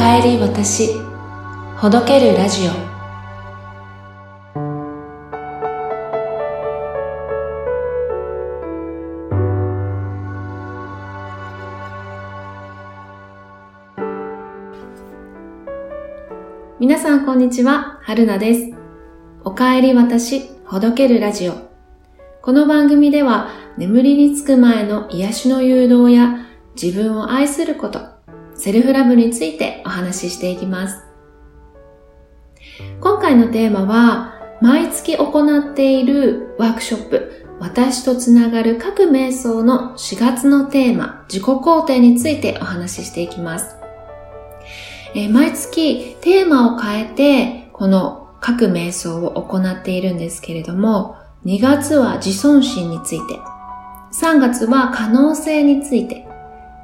かえり私ほどけるラジオ皆さんこんにちは、はるなです。おかえり私、ほどけるラジオ。この番組では眠りにつく前の癒しの誘導や自分を愛すること、セルフラブについてお話ししていきます。今回のテーマは、毎月行っているワークショップ、私とつながる各瞑想の4月のテーマ、自己肯定についてお話ししていきます。えー毎月テーマを変えて、この各瞑想を行っているんですけれども、2月は自尊心について、3月は可能性について、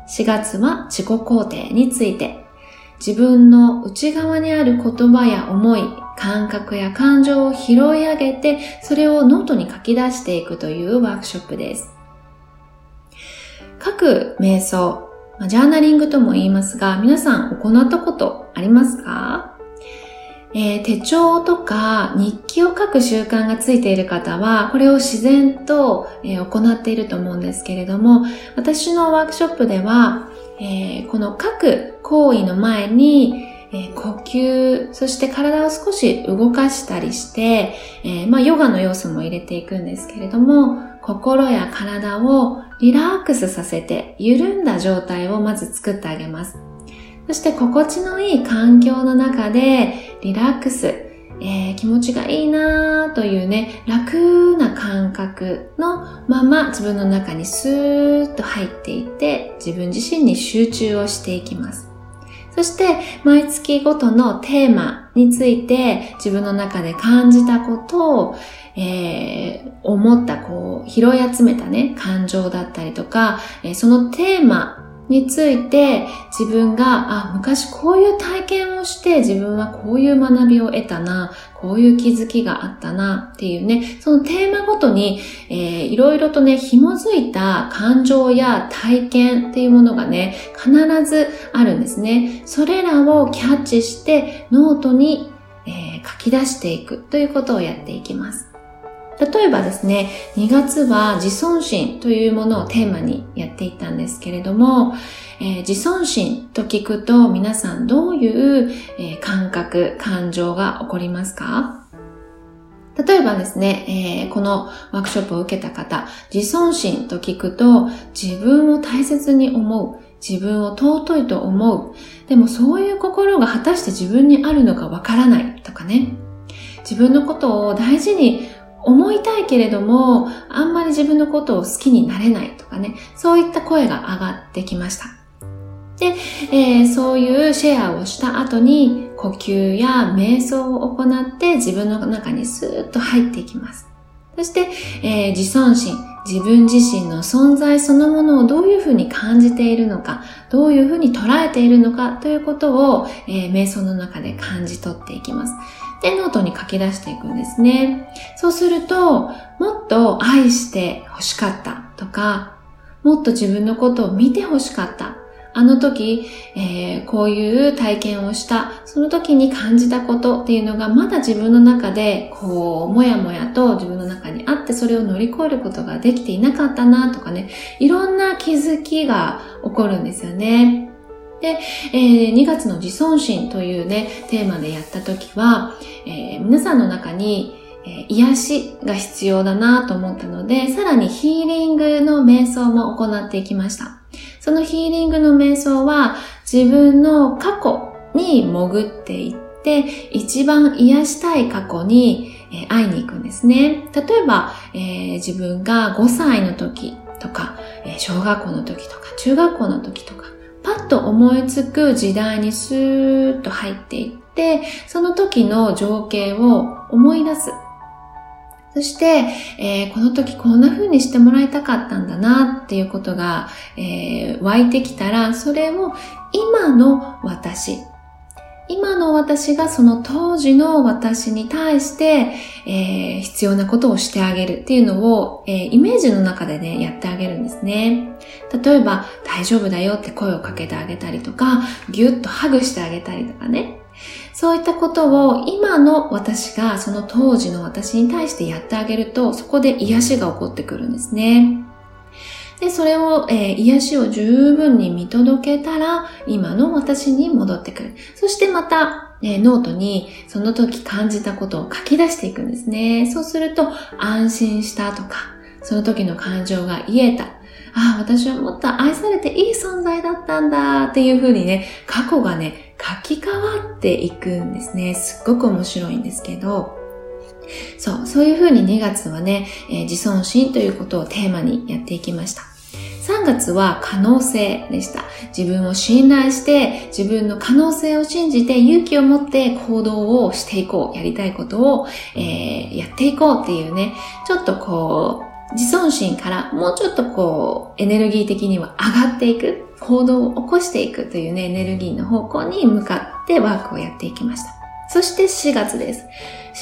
4月は自己肯定について、自分の内側にある言葉や思い、感覚や感情を拾い上げて、それをノートに書き出していくというワークショップです。各瞑想、ジャーナリングとも言いますが、皆さん行ったことありますか？えー手帳とか日記を書く習慣がついている方は、これを自然と、えー行っていると思うんですけれども、私のワークショップでは、えーこの書く行為の前に、え呼吸、そして体を少し動かしたりして、えまあ、ヨガの要素も入れていくんですけれども、心や体をリラックスさせて、緩んだ状態をまず作ってあげます。そして心地のいい環境の中でリラックス、えー気持ちがいいなーというね、楽な感覚のまま自分の中にスーッと入っていって自分自身に集中をしていきます。そして毎月ごとのテーマについて自分の中で感じたことを、えー思ったこう拾い集めたね感情だったりとか、えーそのテーマについて自分が、あ、昔こういう体験をして自分はこういう学びを得たな、こういう気づきがあったなっていうね、そのテーマごとに、えーいろいろとね、紐づいた感情や体験っていうものがね、必ずあるんですね。それらをキャッチしてノートに、えー書き出していくということをやっていきます。例えばですね、2月は自尊心というものをテーマにやっていたんですけれども、えー自尊心と聞くと皆さんどういう、えー感覚、感情が起こりますか？例えばですね、えーこのワークショップを受けた方、自尊心と聞くと自分を大切に思う、自分を尊いと思う、でもそういう心が果たして自分にあるのかわからないとかね、自分のことを大事に思いたいけれども、あんまり自分のことを好きになれないとかね、そういった声が上がってきました。で、えーそういうシェアをした後に、呼吸や瞑想を行って自分の中にスーッと入っていきます。そして、えー自尊心、自分自身の存在そのものをどういうふうに感じているのか、どういうふうに捉えているのかということを、えー瞑想の中で感じ取っていきます。で、ノートに書き出していくんですね。そうすると、もっと愛して欲しかったとか、もっと自分のことを見て欲しかった。あの時、えーこういう体験をした、その時に感じたことっていうのがまだ自分の中で、こう、もやもやと自分の中にあって、それを乗り越えることができていなかったなとかね、いろんな気づきが起こるんですよね。で、えー2月の自尊心というね、テーマでやった時は、えー皆さんの中に、えー癒しが必要だなと思ったので、さらにヒーリングの瞑想も行っていきました。そのヒーリングの瞑想は自分の過去に潜っていって、一番癒したい過去にえー会いに行くんですね。例えば、えー自分が5歳の時とか、えー小学校の時とか、中学校の時とか、パッと思いつく時代にスーッと入っていって、その時の情景を思い出す。そして、えーこの時こんな風にしてもらいたかったんだなっていうことが、えー湧いてきたら、それを今の私、今の私がその当時の私に対して、えー、必要なことをしてあげるっていうのを、えー、イメージの中でね、やってあげるんですね。例えば、大丈夫だよって声をかけてあげたりとか、ぎゅっとハグしてあげたりとかね。そういったことを今の私がその当時の私に対してやってあげると、そこで癒しが起こってくるんですね。で、それを、えー、癒しを十分に見届けたら、今の私に戻ってくる。そしてまた、えー、ノートにその時感じたことを書き出していくんですね。そうすると、安心したとか、その時の感情が癒えた。ああ、私はもっと愛されていい存在だったんだっていう風にね、過去がね、書き換わっていくんですね。すっごく面白いんですけど、そう、そういうふうに2月はね、えー、自尊心ということをテーマにやっていきました。3月は可能性でした。自分を信頼して、自分の可能性を信じて勇気を持って行動をしていこう。やりたいことを、えー、やっていこうっていうね、ちょっとこう、自尊心からもうちょっとこう、エネルギー的には上がっていく、行動を起こしていくというね、エネルギーの方向に向かってワークをやっていきました。そして4月です。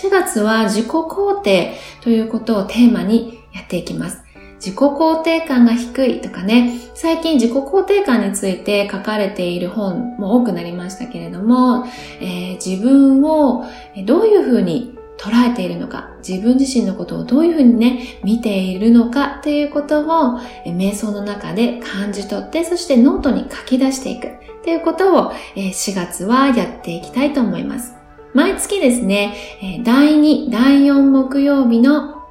4月は自己肯定ということをテーマにやっていきます。自己肯定感が低いとかね、最近自己肯定感について書かれている本も多くなりましたけれども、えー、自分をどういうふうに捉えているのか、自分自身のことをどういうふうにね、見ているのかということを、瞑想の中で感じ取って、そしてノートに書き出していくということを、4月はやっていきたいと思います。毎月ですね、第2、第4木曜日の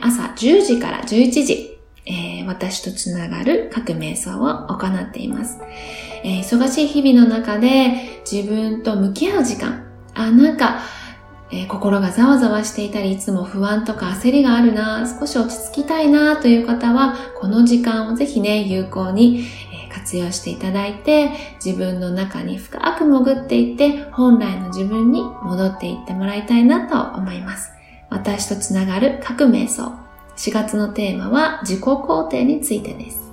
朝10時から11時、私とつながる各瞑想を行っています。忙しい日々の中で自分と向き合う時間、あ、なんか、え心がざわざわしていたり、いつも不安とか焦りがあるな、少し落ち着きたいなという方は、この時間をぜひね、有効に、活用していただいて、自分の中に深く潜っていって、本来の自分に戻っていってもらいたいなと思います。私とつながる各瞑想。4月のテーマは自己肯定についてです。